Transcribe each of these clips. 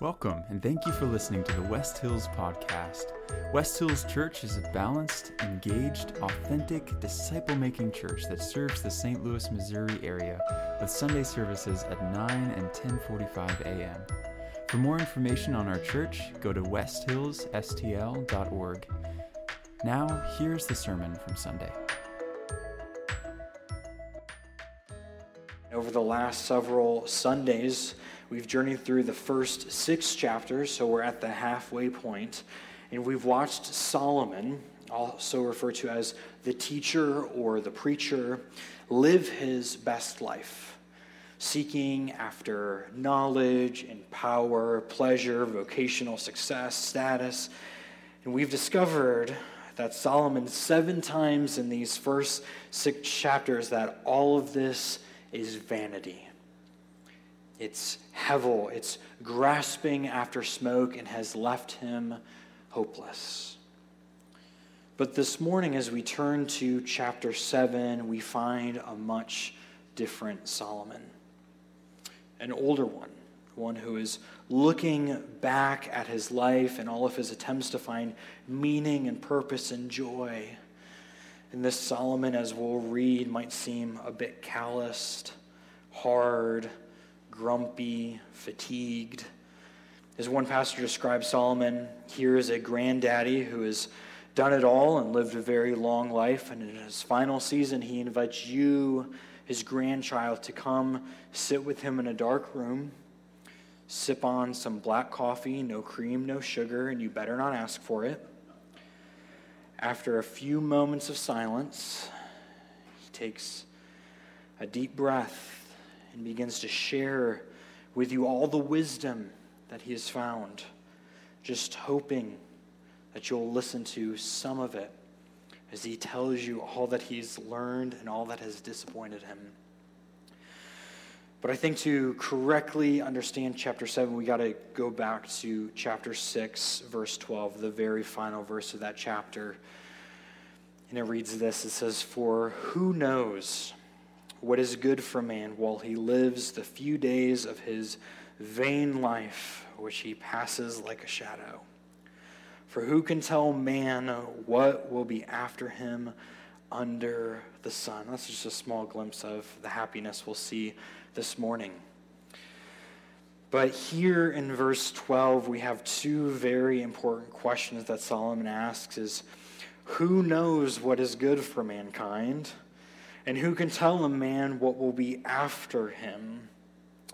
Welcome, and thank you for listening to the West Hills Podcast. West Hills Church is a balanced, engaged, authentic, disciple making church that serves the St. Louis, Missouri area with Sunday services at 9 and 10:45 a.m. For more information on our church, go to westhillsstl.org. Now, here's the sermon from Sunday. Over the last several Sundays, we've journeyed through the first six chapters, so we're at the halfway point, and we've watched Solomon, also referred to as the teacher or the preacher, live his best life, seeking after knowledge and power, pleasure, vocational success, status. And we've discovered that Solomon, seven times in these first six chapters, that all of this is vanity. It's hevel, it's grasping after smoke and has left him hopeless. But this morning, as we turn to chapter 7, we find a much different Solomon, an older one, one who is looking back at his life and all of his attempts to find meaning and purpose and joy. And this Solomon, as we'll read, might seem a bit calloused, hard, grumpy, fatigued. As one pastor describes Solomon, here is a granddaddy who has done it all and lived a very long life. And in his final season, he invites you, his grandchild, to come sit with him in a dark room, sip on some black coffee, no cream, no sugar, and you better not ask for it. After a few moments of silence, he takes a deep breath and begins to share with you all the wisdom that he has found, just hoping that you'll listen to some of it as he tells you all that he's learned and all that has disappointed him. But I think to correctly understand chapter 7, we got to go back to chapter 6, verse 12, the very final verse of that chapter. And it reads this it says, For who knows what is good for man while he lives the few days of his vain life, which he passes like a shadow? For who can tell man what will be after him under the sun? That's just a small glimpse of the happiness we'll see this morning. But here in verse 12, we have two very important questions that Solomon asks is who knows what is good for mankind? And who can tell a man what will be after him?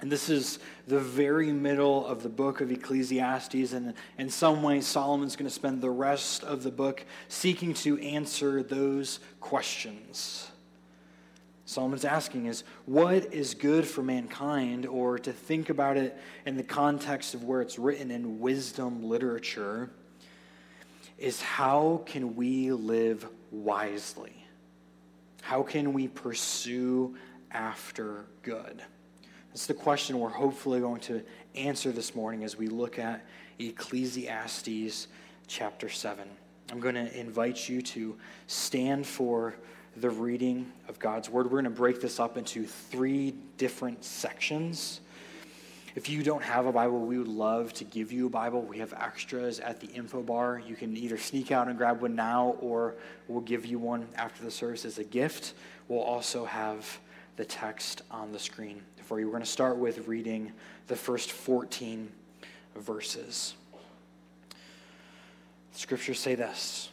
And this is the very middle of the book of Ecclesiastes. And in some way, Solomon's going to spend the rest of the book seeking to answer those questions. Solomon's asking is what is good for mankind, or to think about it in the context of where it's written in wisdom literature, is how can we live wisely? How can we pursue after good? That's the question we're hopefully going to answer this morning as we look at Ecclesiastes chapter 7. I'm going to invite you to stand for the reading of God's word. We're going to break this up into three different sections. If you don't have a Bible, we would love to give you a Bible. We have extras at the info bar. You can either sneak out and grab one now, or we'll give you one after the service as a gift. We'll also have the text on the screen for you. We're going to start with reading the first 14 verses. scriptures say this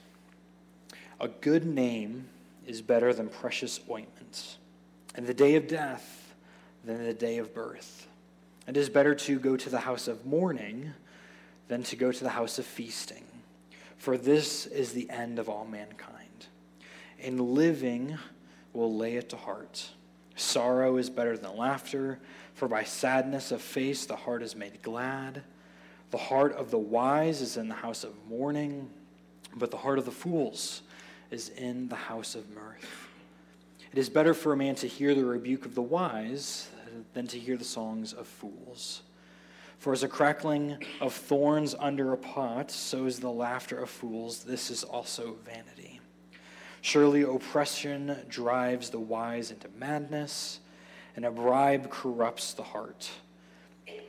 A good name is better than precious ointments, and the day of death than the day of birth. It is better to go to the house of mourning than to go to the house of feasting, for this is the end of all mankind. In living will lay it to heart. Sorrow is better than laughter, for by sadness of face the heart is made glad. The heart of the wise is in the house of mourning, but the heart of the fools is in the house of mirth. It is better for a man to hear the rebuke of the wise than to hear the songs of fools. For as a crackling of thorns under a pot, so is the laughter of fools. This is also vanity. Surely oppression drives the wise into madness, and a bribe corrupts the heart.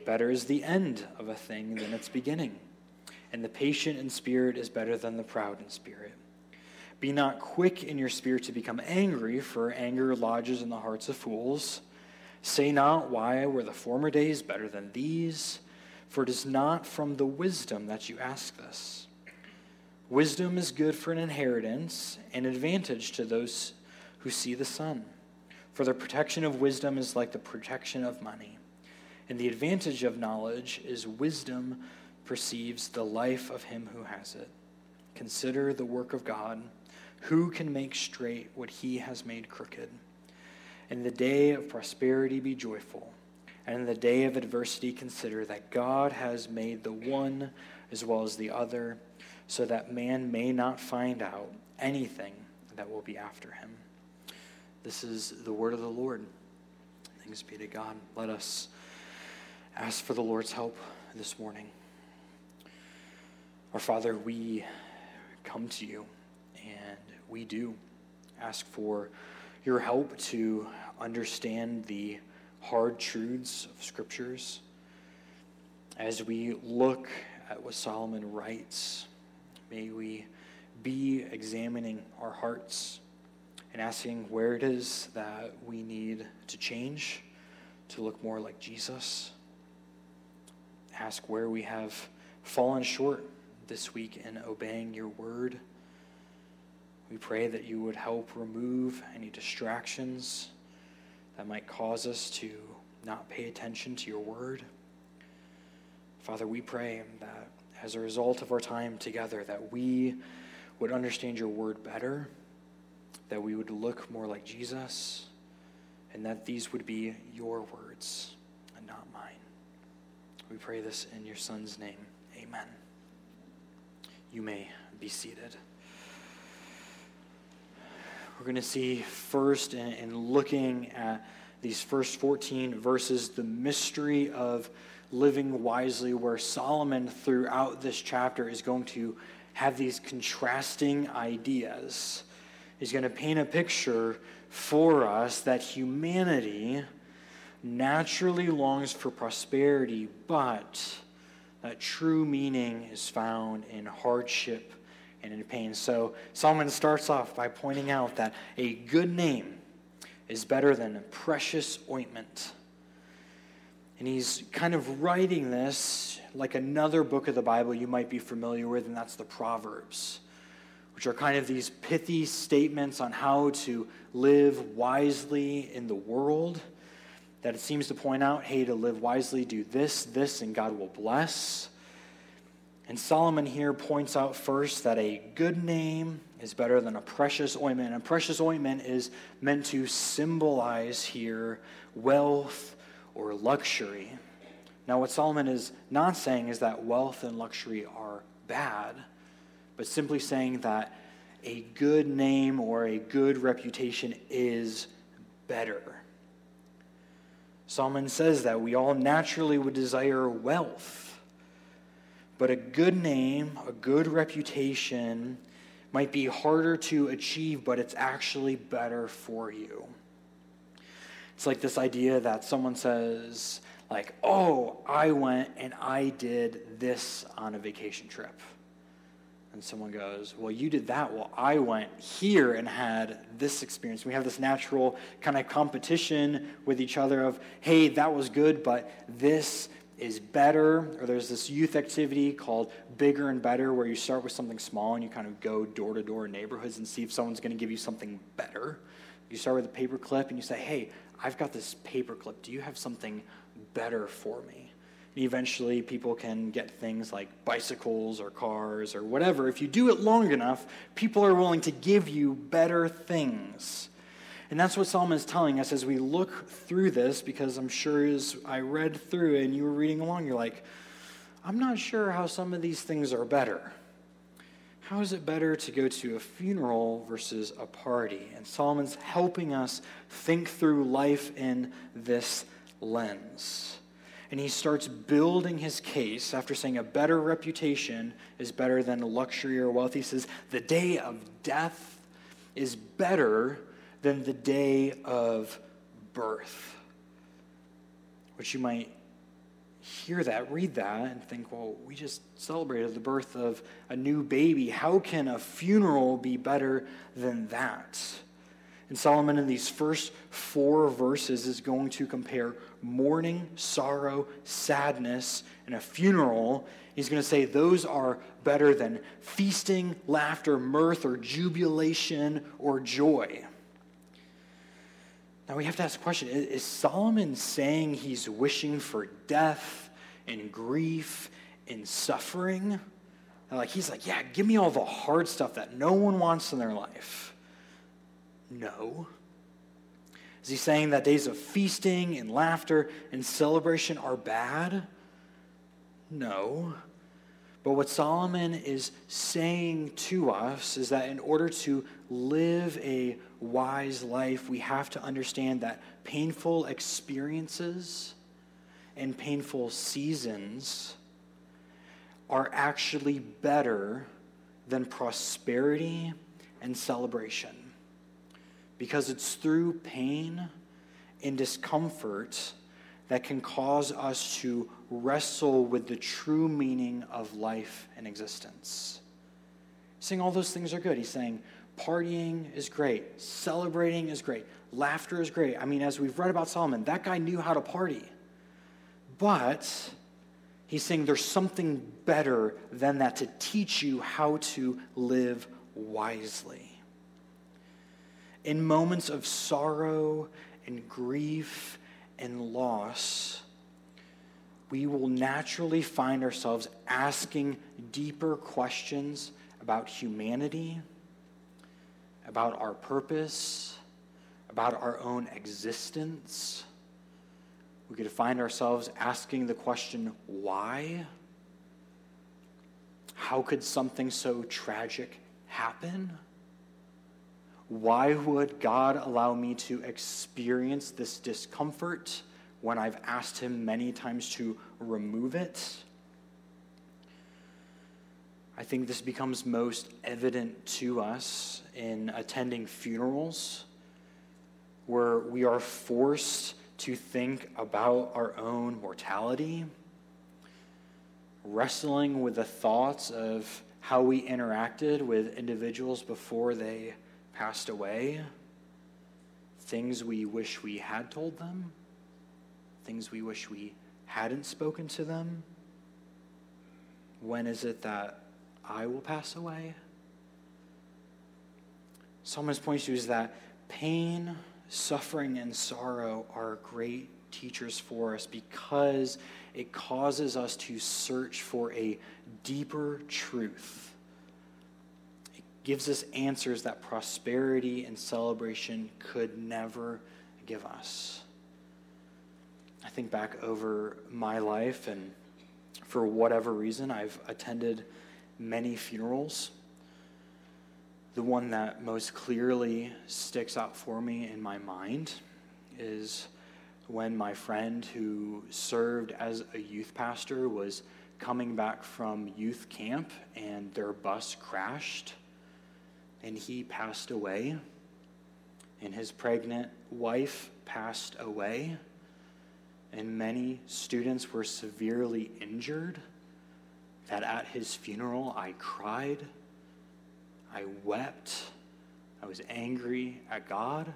Better is the end of a thing than its beginning, and the patient in spirit is better than the proud in spirit. Be not quick in your spirit to become angry, for anger lodges in the hearts of fools. Say not, Why were the former days better than these? For it is not from the wisdom that you ask this. Wisdom is good for an inheritance, and advantage to those who see the sun. For the protection of wisdom is like the protection of money. And the advantage of knowledge is wisdom perceives the life of him who has it. Consider the work of God. Who can make straight what he has made crooked? In the day of prosperity, be joyful. And in the day of adversity, consider that God has made the one as well as the other, so that man may not find out anything that will be after him. This is the word of the Lord. Thanks be to God. Let us ask for the Lord's help this morning. Our Father, we come to you and we do ask for your help to understand the hard truths of scriptures. As we look at what Solomon writes, may we be examining our hearts and asking where it is that we need to change to look more like Jesus ask where we have fallen short this week in obeying your word. We pray that you would help remove any distractions that might cause us to not pay attention to your word. Father, we pray that as a result of our time together that we would understand your word better, that we would look more like Jesus, and that these would be your words. And not mine. We pray this in your Son's name. Amen. You may be seated. We're going to see first, in, in looking at these first 14 verses, the mystery of living wisely, where Solomon, throughout this chapter, is going to have these contrasting ideas. He's going to paint a picture for us that humanity naturally longs for prosperity, but that true meaning is found in hardship and in pain. So Solomon starts off by pointing out that a good name is better than a precious ointment. And he's kind of writing this like another book of the Bible you might be familiar with, and that's the Proverbs, which are kind of these pithy statements on how to live wisely in the world that it seems to point out hey, to live wisely, do this, this, and God will bless. And Solomon here points out first that a good name is better than a precious ointment. And precious ointment is meant to symbolize here wealth or luxury. Now, what Solomon is not saying is that wealth and luxury are bad, but simply saying that a good name or a good reputation is better. Solomon says that we all naturally would desire wealth, but a good name, a good reputation might be harder to achieve, but it's actually better for you. It's like this idea that someone says, like, oh, I went and I did this on a vacation trip and someone goes, Well, you did that. Well, I went here and had this experience. We have this natural kind of competition with each other of, Hey, that was good, but this is better. Or there's this youth activity called Bigger and Better, where you start with something small and you kind of go door to door in neighborhoods and see if someone's going to give you something better. You start with a paper clip and you say, Hey, I've got this paper clip. Do you have something better for me? And eventually people can get things like bicycles or cars or whatever. If you do it long enough, people are willing to give you better things. And that's what Solomon is telling us as we look through this, because I'm sure as I read through and you were reading along, you're like, I'm not sure how some of these things are better. How is it better to go to a funeral versus a party? And Solomon's helping us think through life in this lens and he starts building his case after saying a better reputation is better than luxury or wealth. He says the day of death is better than the day of birth, which you might hear that, read that, and think, well, we just celebrated the birth of a new baby. How can a funeral be better than that? And Solomon, in these first four verses, is going to compare mourning, sorrow, sadness, and a funeral. He's going to say those are better than feasting, laughter, mirth, or jubilation or joy. Now we have to ask the question is Solomon saying he's wishing for death and grief and suffering? And like he's like, yeah, give me all the hard stuff that no one wants in their life. No. Is he saying that days of feasting and laughter and celebration are bad? No. But what Solomon is saying to us is that in order to live a wise life, we have to understand that painful experiences and painful seasons are actually better than prosperity and celebration. Because it's through pain and discomfort that can cause us to wrestle with the true meaning of life and existence. saying all those things are good. He's saying partying is great, celebrating is great, laughter is great. I mean, as we've read about Solomon, that guy knew how to party. But he's saying there's something better than that to teach you how to live wisely in moments of sorrow and grief and loss, we will naturally find ourselves asking deeper questions about humanity, about our purpose, about our own existence. We could find ourselves asking the question, why? How could something so tragic happen? Why would God allow me to experience this discomfort when I've asked Him many times to remove it? I think this becomes most evident to us in attending funerals, where we are forced to think about our own mortality, wrestling with the thoughts of how we interacted with individuals before they passed away, things we wish we had told them, things we wish we hadn't spoken to them. When is it that I will pass away? Psalmist points to is that pain, suffering, and sorrow are great teachers for us because it causes us to search for a deeper truth gives us answers that prosperity and celebration could never give us. I think back over my life, and for whatever reason, I've attended many funerals. The one that most clearly sticks out for me in my mind is when my friend who served as a youth pastor was coming back from youth camp and their bus crashed and he passed away, and his pregnant wife passed away, and many students were severely injured. That at his funeral I cried, I wept, I was angry at God,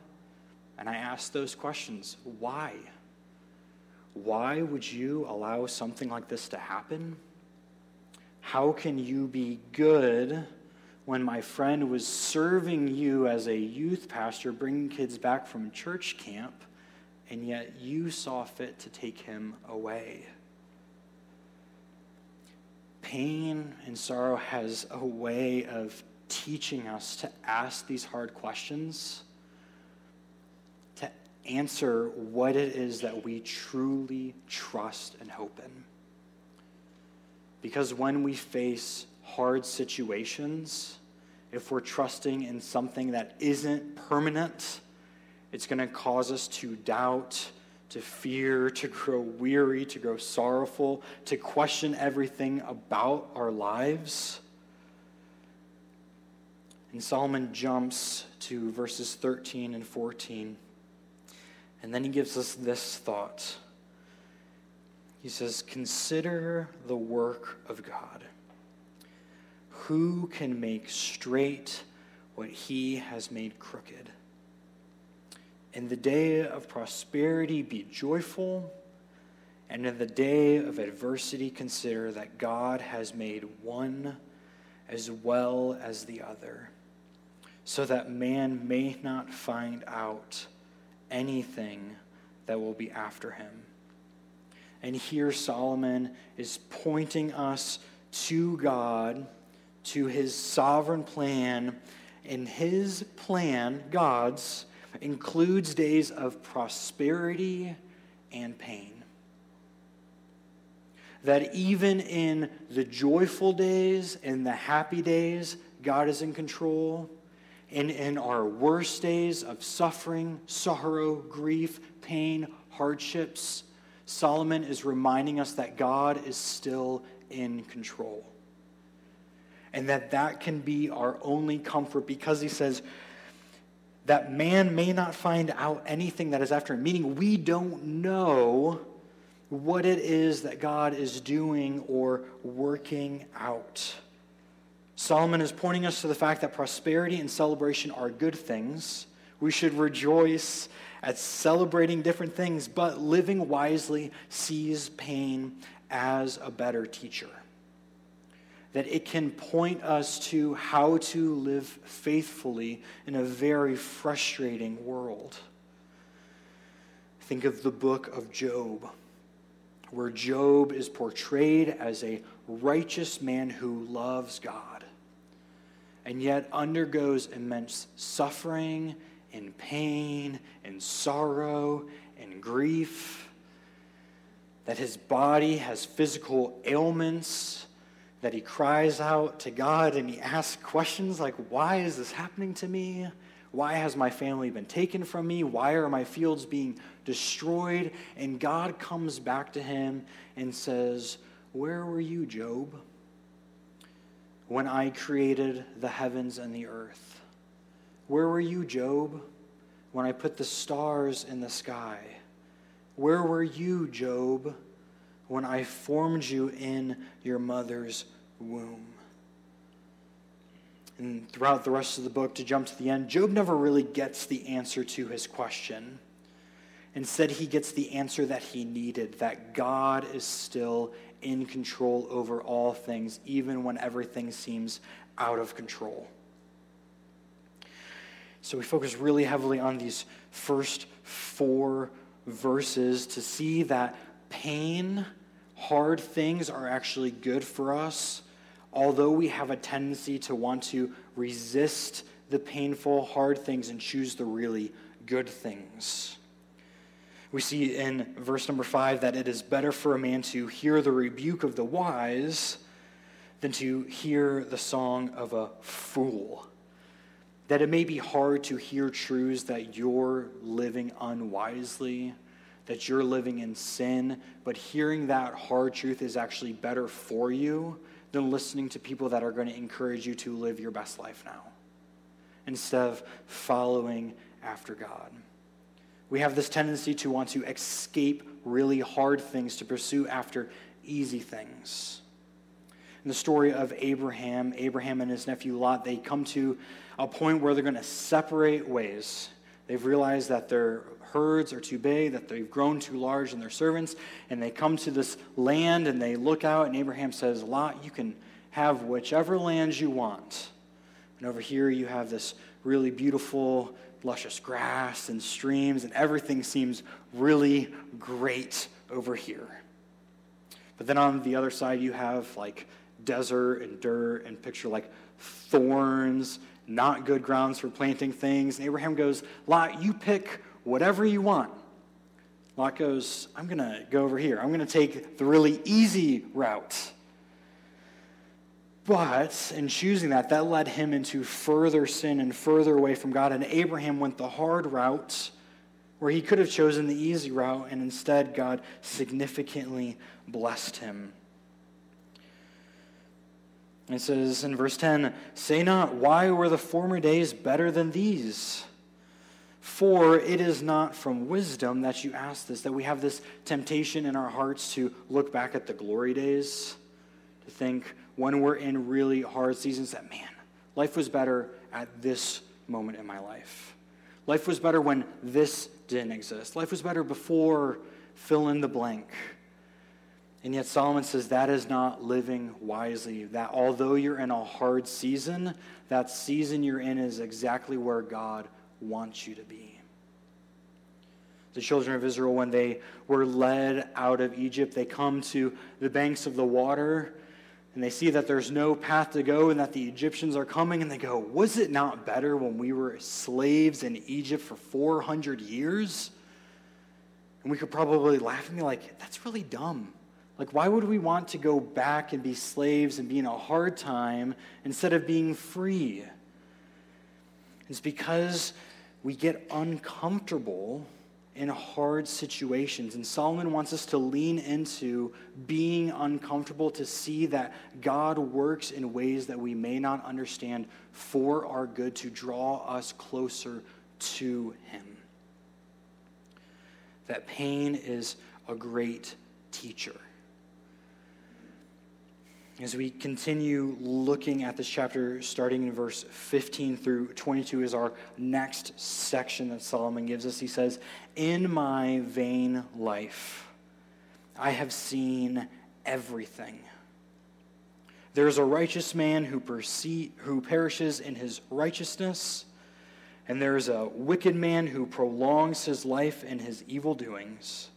and I asked those questions why? Why would you allow something like this to happen? How can you be good? When my friend was serving you as a youth pastor, bringing kids back from church camp, and yet you saw fit to take him away. Pain and sorrow has a way of teaching us to ask these hard questions, to answer what it is that we truly trust and hope in. Because when we face hard situations, if we're trusting in something that isn't permanent, it's going to cause us to doubt, to fear, to grow weary, to grow sorrowful, to question everything about our lives. And Solomon jumps to verses 13 and 14. And then he gives us this thought. He says, Consider the work of God. Who can make straight what he has made crooked? In the day of prosperity, be joyful, and in the day of adversity, consider that God has made one as well as the other, so that man may not find out anything that will be after him. And here Solomon is pointing us to God, to his sovereign plan. And his plan, God's, includes days of prosperity and pain. That even in the joyful days and the happy days, God is in control. And in our worst days of suffering, sorrow, grief, pain, hardships, Solomon is reminding us that God is still in control. And that that can be our only comfort because he says, that man may not find out anything that is after him, meaning we don't know what it is that God is doing or working out. Solomon is pointing us to the fact that prosperity and celebration are good things. We should rejoice at celebrating different things, but living wisely sees pain as a better teacher that it can point us to how to live faithfully in a very frustrating world. Think of the book of Job, where Job is portrayed as a righteous man who loves God and yet undergoes immense suffering and pain and sorrow and grief, that his body has physical ailments that he cries out to God and he asks questions like, Why is this happening to me? Why has my family been taken from me? Why are my fields being destroyed? And God comes back to him and says, Where were you, Job, when I created the heavens and the earth? Where were you, Job, when I put the stars in the sky? Where were you, Job? when I formed you in your mother's womb. And throughout the rest of the book, to jump to the end, Job never really gets the answer to his question. Instead, he gets the answer that he needed that God is still in control over all things, even when everything seems out of control. So we focus really heavily on these first four verses to see that pain hard things are actually good for us, although we have a tendency to want to resist the painful, hard things and choose the really good things. We see in verse number five that it is better for a man to hear the rebuke of the wise than to hear the song of a fool. That it may be hard to hear truths that you're living unwisely that you're living in sin, but hearing that hard truth is actually better for you than listening to people that are going to encourage you to live your best life now instead of following after God. We have this tendency to want to escape really hard things to pursue after easy things. In the story of Abraham, Abraham and his nephew Lot, they come to a point where they're going to separate ways. They've realized that their herds are too big, that they've grown too large in their servants, and they come to this land and they look out, and Abraham says, Lot, you can have whichever lands you want. And over here you have this really beautiful, luscious grass and streams, and everything seems really great over here. But then on the other side, you have like desert and dirt and picture like thorns, not good grounds for planting things. And Abraham goes, Lot, you pick whatever you want. Lot goes, I'm going to go over here. I'm going to take the really easy route. But in choosing that, that led him into further sin and further away from God. And Abraham went the hard route where he could have chosen the easy route, and instead, God significantly blessed him. It says in verse 10 Say not, Why were the former days better than these? For it is not from wisdom that you ask this, that we have this temptation in our hearts to look back at the glory days, to think when we're in really hard seasons that, man, life was better at this moment in my life. Life was better when this didn't exist. Life was better before fill in the blank. And yet Solomon says that is not living wisely. That although you're in a hard season, that season you're in is exactly where God wants you to be. The children of Israel, when they were led out of Egypt, they come to the banks of the water and they see that there's no path to go and that the Egyptians are coming, and they go, Was it not better when we were slaves in Egypt for 400 years? And we could probably laugh and be like, That's really dumb. Like, why would we want to go back and be slaves and be in a hard time instead of being free? It's because we get uncomfortable in hard situations. And Solomon wants us to lean into being uncomfortable to see that God works in ways that we may not understand for our good to draw us closer to Him. That pain is a great teacher. As we continue looking at this chapter, starting in verse 15 through 22, is our next section that Solomon gives us. He says, In my vain life, I have seen everything. There is a righteous man who, perce- who perishes in his righteousness, and there is a wicked man who prolongs his life in his evil doings.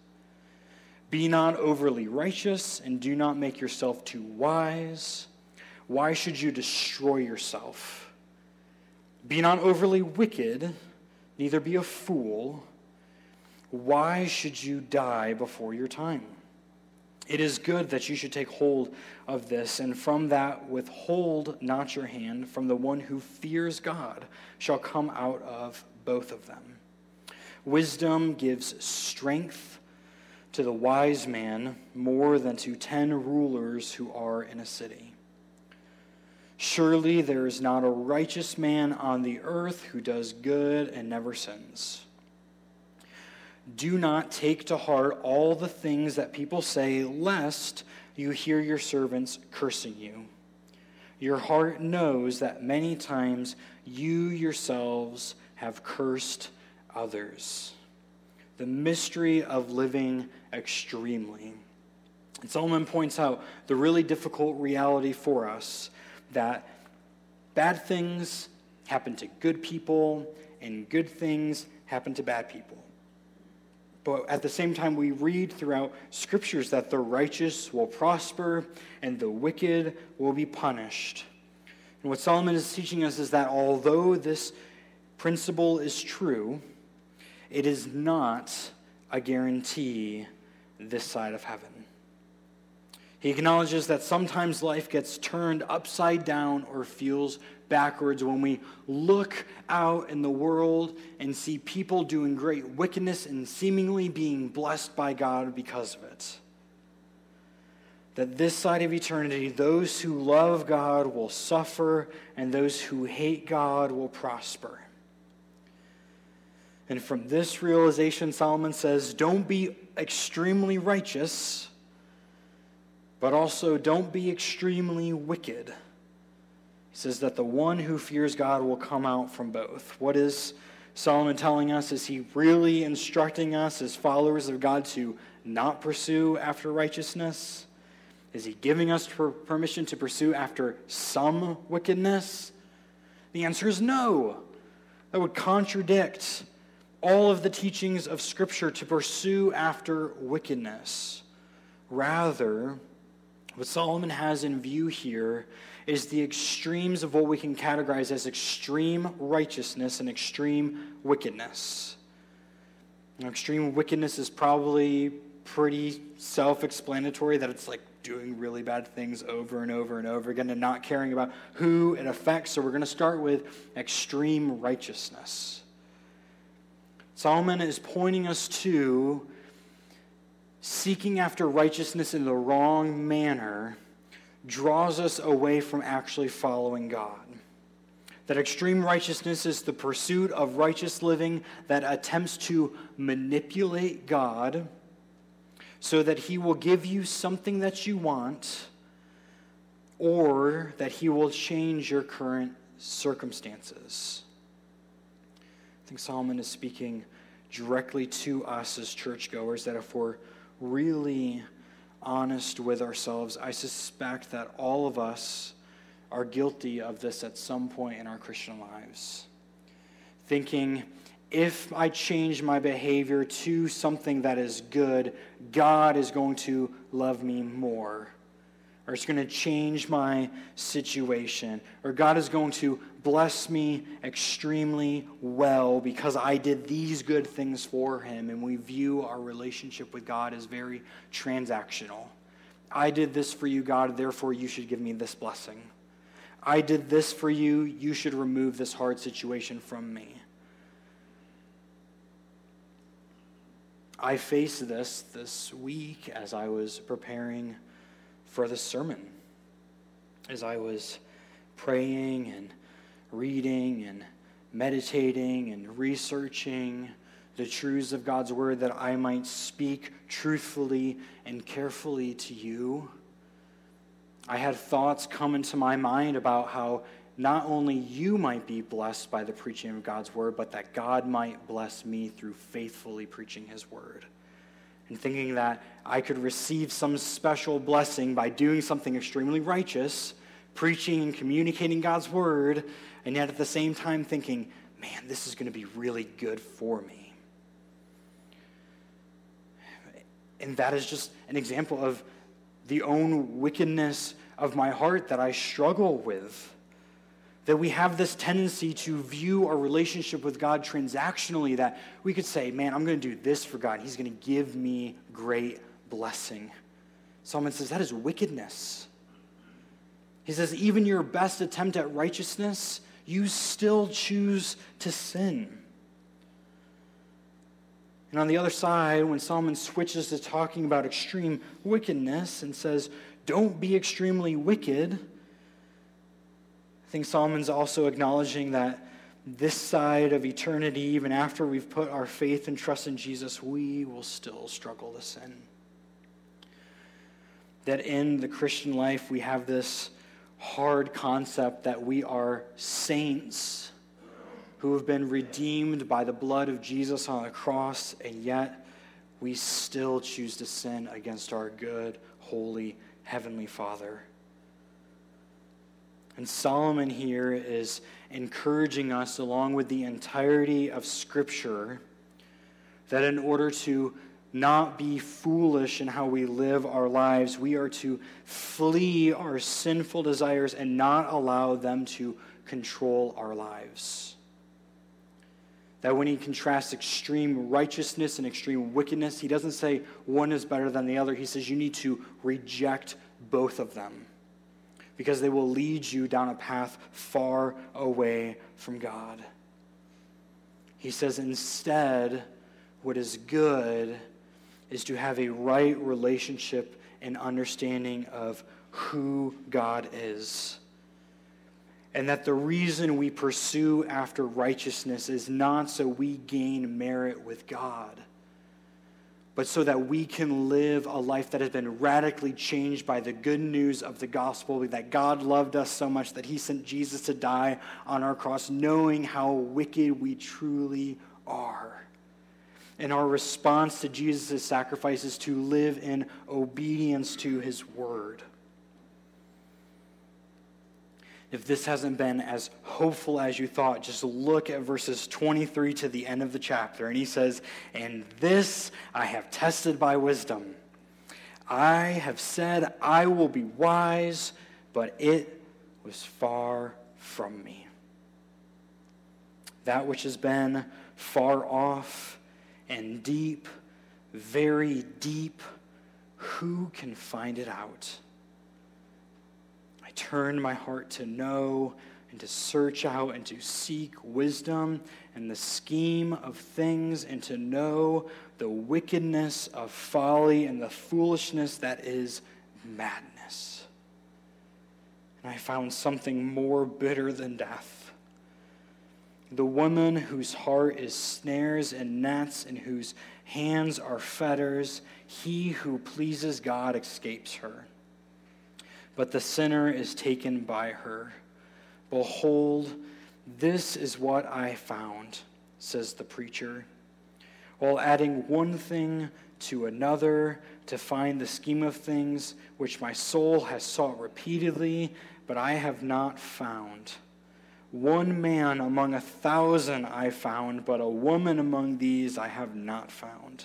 Be not overly righteous, and do not make yourself too wise. Why should you destroy yourself? Be not overly wicked, neither be a fool. Why should you die before your time? It is good that you should take hold of this, and from that withhold not your hand, from the one who fears God shall come out of both of them. Wisdom gives strength to the wise man more than to ten rulers who are in a city. Surely there is not a righteous man on the earth who does good and never sins. Do not take to heart all the things that people say, lest you hear your servants cursing you. Your heart knows that many times you yourselves have cursed others. The mystery of living extremely. And Solomon points out the really difficult reality for us that bad things happen to good people and good things happen to bad people. But at the same time, we read throughout scriptures that the righteous will prosper and the wicked will be punished. And what Solomon is teaching us is that although this principle is true, it is not a guarantee this side of heaven. He acknowledges that sometimes life gets turned upside down or feels backwards when we look out in the world and see people doing great wickedness and seemingly being blessed by God because of it. That this side of eternity, those who love God will suffer, and those who hate God will prosper. And from this realization, Solomon says, don't be extremely righteous, but also don't be extremely wicked. He says that the one who fears God will come out from both. What is Solomon telling us? Is he really instructing us as followers of God to not pursue after righteousness? Is he giving us permission to pursue after some wickedness? The answer is no. That would contradict all of the teachings of Scripture to pursue after wickedness. Rather, what Solomon has in view here is the extremes of what we can categorize as extreme righteousness and extreme wickedness. Now, extreme wickedness is probably pretty self explanatory that it's like doing really bad things over and over and over again and not caring about who it affects. So, we're going to start with extreme righteousness. Solomon is pointing us to seeking after righteousness in the wrong manner draws us away from actually following God. That extreme righteousness is the pursuit of righteous living that attempts to manipulate God so that he will give you something that you want or that he will change your current circumstances. Think Solomon is speaking directly to us as churchgoers that if we're really honest with ourselves, I suspect that all of us are guilty of this at some point in our Christian lives. Thinking, if I change my behavior to something that is good, God is going to love me more. Or it's going to change my situation. Or God is going to bless me extremely well because I did these good things for him. And we view our relationship with God as very transactional. I did this for you, God, therefore you should give me this blessing. I did this for you, you should remove this hard situation from me. I faced this this week as I was preparing for the sermon, as I was praying and reading and meditating and researching the truths of God's word that I might speak truthfully and carefully to you. I had thoughts come into my mind about how not only you might be blessed by the preaching of God's word, but that God might bless me through faithfully preaching his word. And thinking that I could receive some special blessing by doing something extremely righteous, preaching and communicating God's word, and yet at the same time thinking, man, this is going to be really good for me. And that is just an example of the own wickedness of my heart that I struggle with. That we have this tendency to view our relationship with God transactionally, that we could say, man, I'm going to do this for God. He's going to give me great blessing. Solomon says that is wickedness. He says, even your best attempt at righteousness, you still choose to sin. And on the other side, when Solomon switches to talking about extreme wickedness and says, don't be extremely wicked, I think Solomon's also acknowledging that this side of eternity, even after we've put our faith and trust in Jesus, we will still struggle to sin. That in the Christian life, we have this hard concept that we are saints who have been redeemed by the blood of Jesus on the cross, and yet we still choose to sin against our good, holy, heavenly Father. And Solomon here is encouraging us, along with the entirety of Scripture, that in order to not be foolish in how we live our lives, we are to flee our sinful desires and not allow them to control our lives. That when he contrasts extreme righteousness and extreme wickedness, he doesn't say one is better than the other. He says you need to reject both of them because they will lead you down a path far away from God. He says instead, what is good is to have a right relationship and understanding of who God is and that the reason we pursue after righteousness is not so we gain merit with God, but so that we can live a life that has been radically changed by the good news of the gospel that God loved us so much that he sent Jesus to die on our cross, knowing how wicked we truly are. And our response to Jesus' sacrifice is to live in obedience to his word if this hasn't been as hopeful as you thought, just look at verses 23 to the end of the chapter. And he says, And this I have tested by wisdom. I have said, I will be wise, but it was far from me. That which has been far off and deep, very deep, who can find it out? I turn my heart to know and to search out and to seek wisdom and the scheme of things and to know the wickedness of folly and the foolishness that is madness. And I found something more bitter than death, The woman whose heart is snares and nets, and whose hands are fetters, he who pleases God escapes her. But the sinner is taken by her. Behold, this is what I found, says the preacher. While adding one thing to another to find the scheme of things which my soul has sought repeatedly, but I have not found. One man among a thousand I found, but a woman among these I have not found.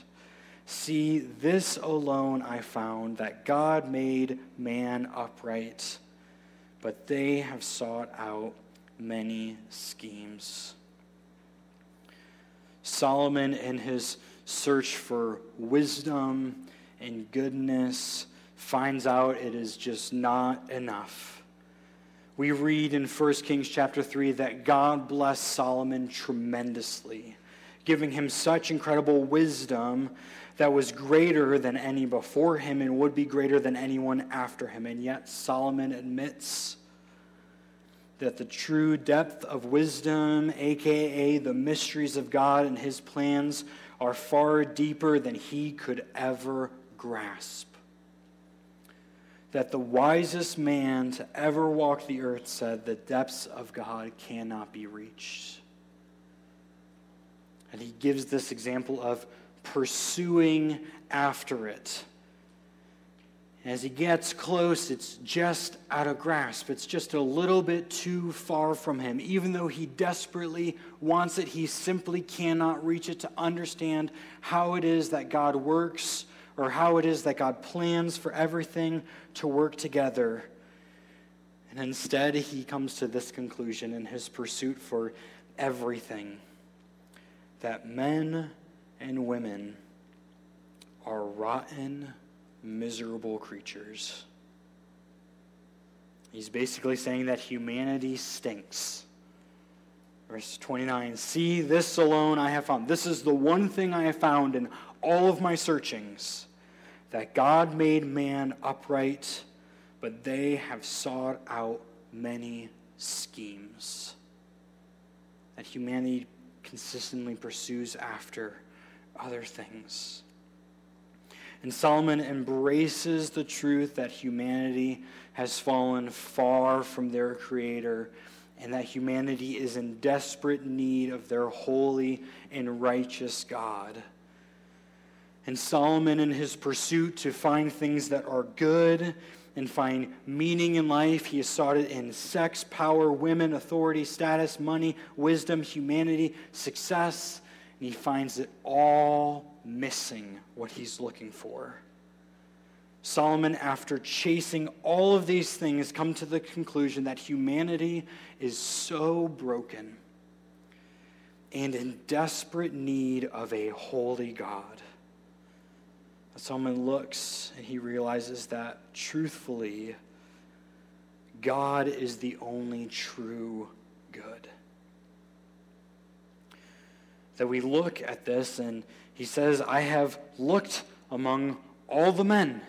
See, this alone I found, that God made man upright, but they have sought out many schemes. Solomon, in his search for wisdom and goodness, finds out it is just not enough. We read in 1 Kings chapter 3 that God blessed Solomon tremendously, giving him such incredible wisdom that was greater than any before him and would be greater than anyone after him. And yet, Solomon admits that the true depth of wisdom, aka the mysteries of God and his plans, are far deeper than he could ever grasp. That the wisest man to ever walk the earth said the depths of God cannot be reached. And he gives this example of pursuing after it. As he gets close, it's just out of grasp. It's just a little bit too far from him. Even though he desperately wants it, he simply cannot reach it to understand how it is that God works or how it is that God plans for everything to work together. And instead, he comes to this conclusion in his pursuit for everything that men and women are rotten, miserable creatures. He's basically saying that humanity stinks. Verse 29 See, this alone I have found. This is the one thing I have found in all of my searchings that God made man upright, but they have sought out many schemes. That humanity consistently pursues after other things. And Solomon embraces the truth that humanity has fallen far from their Creator and that humanity is in desperate need of their holy and righteous God. And Solomon, in his pursuit to find things that are good and find meaning in life, he has sought it in sex, power, women, authority, status, money, wisdom, humanity, success, and he finds it all missing what he's looking for. Solomon, after chasing all of these things, come to the conclusion that humanity is so broken and in desperate need of a holy God. Solomon looks and he realizes that truthfully, God is the only true good that we look at this and he says, I have looked among all the men.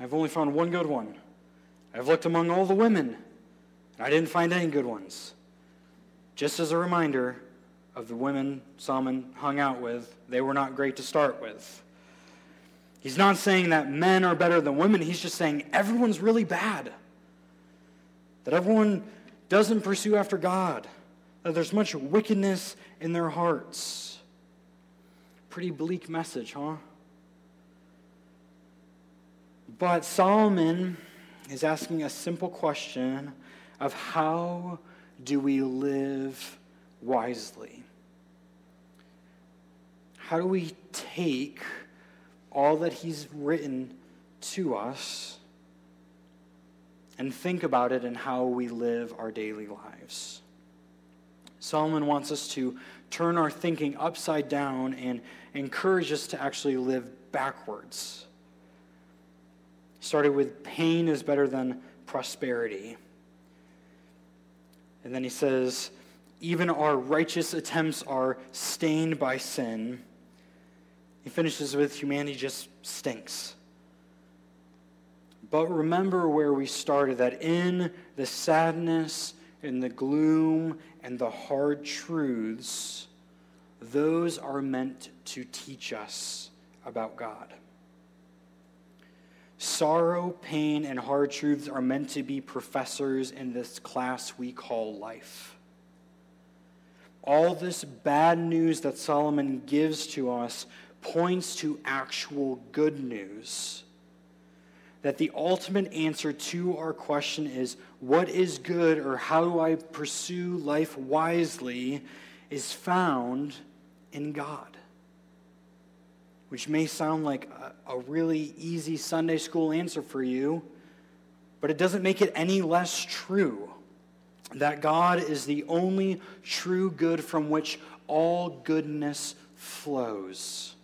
I've only found one good one. I've looked among all the women. I didn't find any good ones. Just as a reminder of the women Solomon hung out with, they were not great to start with. He's not saying that men are better than women. He's just saying everyone's really bad. That everyone doesn't pursue after God. That there's much wickedness in their hearts. Pretty bleak message, huh? But Solomon is asking a simple question of how do we live wisely? How do we take all that he's written to us and think about it in how we live our daily lives? Solomon wants us to turn our thinking upside down and encourage us to actually live backwards. Started with pain is better than prosperity. And then he says, even our righteous attempts are stained by sin. He finishes with humanity just stinks. But remember where we started that in the sadness in the gloom and the hard truths, those are meant to teach us about God. Sorrow, pain, and hard truths are meant to be professors in this class we call life. All this bad news that Solomon gives to us points to actual good news. That the ultimate answer to our question is what is good or how do I pursue life wisely is found in God. Which may sound like a, a really easy Sunday school answer for you, but it doesn't make it any less true that God is the only true good from which all goodness flows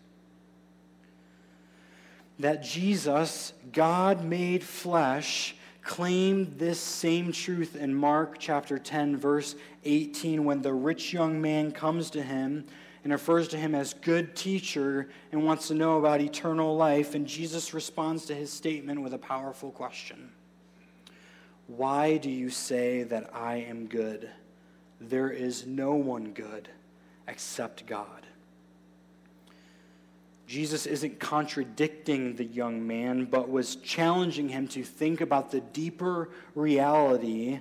that Jesus, God made flesh, claimed this same truth in Mark chapter 10, verse 18, when the rich young man comes to him and refers to him as good teacher and wants to know about eternal life. And Jesus responds to his statement with a powerful question Why do you say that I am good? There is no one good except God. Jesus isn't contradicting the young man, but was challenging him to think about the deeper reality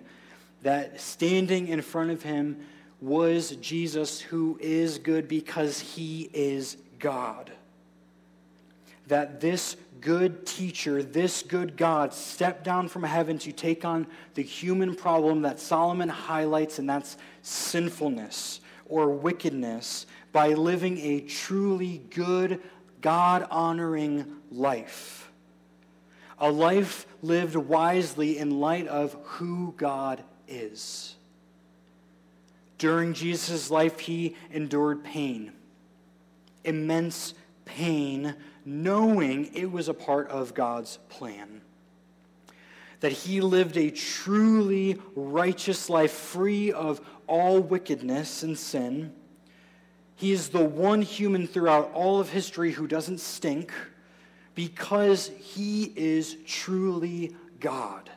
that standing in front of him was Jesus, who is good because he is God. That this good teacher, this good God, stepped down from heaven to take on the human problem that Solomon highlights, and that's sinfulness or wickedness, by living a truly good, God honoring life. A life lived wisely in light of who God is. During Jesus' life, he endured pain, immense pain, knowing it was a part of God's plan. That he lived a truly righteous life, free of all wickedness and sin he is the one human throughout all of history who doesn't stink because he is truly God.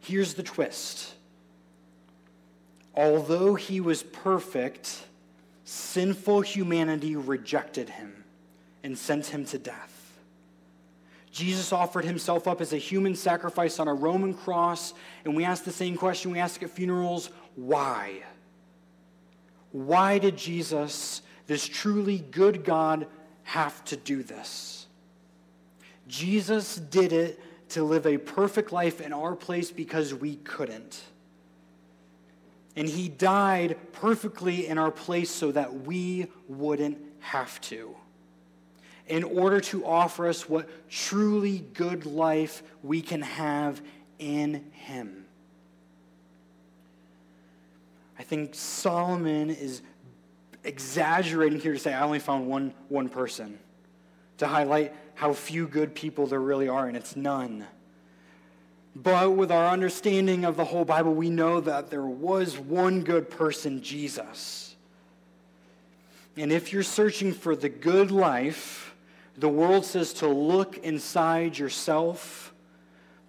Here's the twist. Although he was perfect, sinful humanity rejected him and sent him to death. Jesus offered himself up as a human sacrifice on a Roman cross, and we ask the same question we ask at funerals why? Why did Jesus, this truly good God, have to do this? Jesus did it to live a perfect life in our place because we couldn't. And he died perfectly in our place so that we wouldn't have to. In order to offer us what truly good life we can have in him. I think Solomon is exaggerating here to say, I only found one, one person, to highlight how few good people there really are, and it's none. But with our understanding of the whole Bible, we know that there was one good person, Jesus. And if you're searching for the good life, the world says to look inside yourself.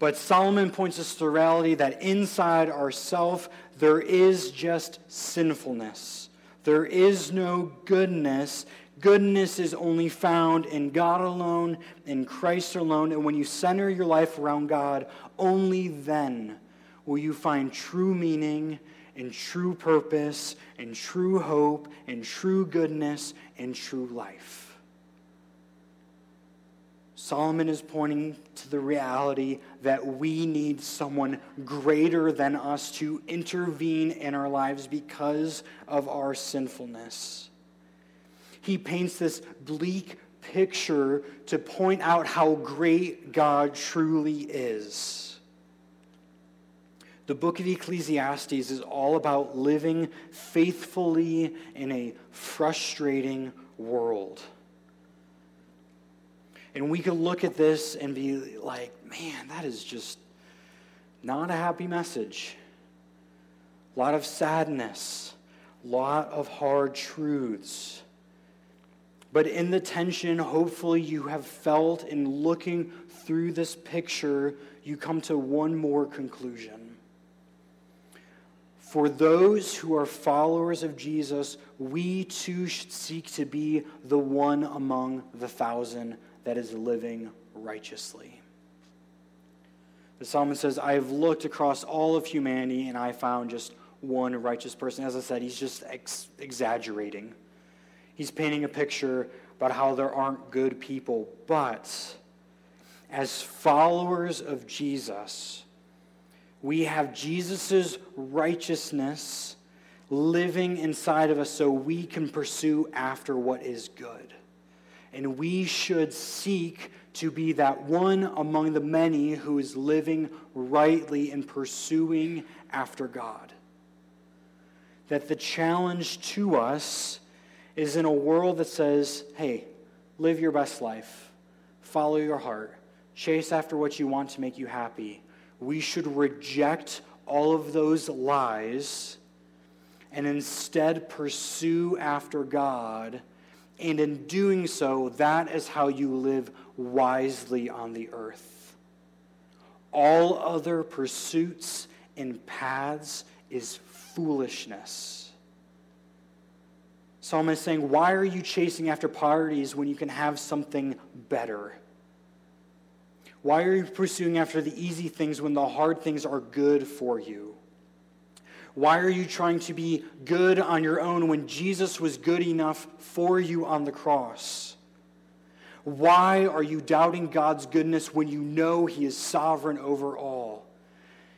But Solomon points us to the reality that inside ourself there is just sinfulness. There is no goodness. Goodness is only found in God alone, in Christ alone. And when you center your life around God, only then will you find true meaning and true purpose and true hope and true goodness and true life. Solomon is pointing to the reality that we need someone greater than us to intervene in our lives because of our sinfulness. He paints this bleak picture to point out how great God truly is. The book of Ecclesiastes is all about living faithfully in a frustrating world. And we could look at this and be like, man, that is just not a happy message. A lot of sadness, a lot of hard truths. But in the tension, hopefully, you have felt in looking through this picture, you come to one more conclusion For those who are followers of Jesus, we too should seek to be the one among the thousand that is living righteously. The psalmist says, I have looked across all of humanity and I found just one righteous person. As I said, he's just ex- exaggerating. He's painting a picture about how there aren't good people. But as followers of Jesus, we have Jesus' righteousness living inside of us so we can pursue after what is good. And we should seek to be that one among the many who is living rightly and pursuing after God. That the challenge to us is in a world that says, hey, live your best life, follow your heart, chase after what you want to make you happy. We should reject all of those lies and instead pursue after God and in doing so, that is how you live wisely on the earth. All other pursuits and paths is foolishness. Psalm is saying, Why are you chasing after parties when you can have something better? Why are you pursuing after the easy things when the hard things are good for you? Why are you trying to be good on your own when Jesus was good enough for you on the cross? Why are you doubting God's goodness when you know He is sovereign over all?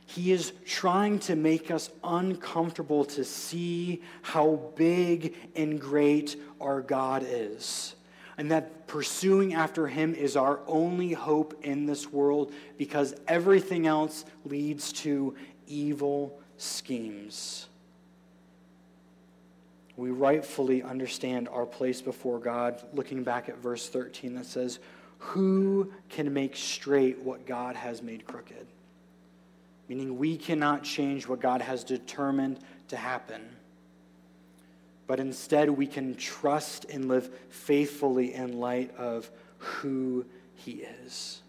He is trying to make us uncomfortable to see how big and great our God is. And that pursuing after Him is our only hope in this world because everything else leads to evil schemes. We rightfully understand our place before God, looking back at verse 13 that says, Who can make straight what God has made crooked? Meaning, we cannot change what God has determined to happen. But instead, we can trust and live faithfully in light of who He is.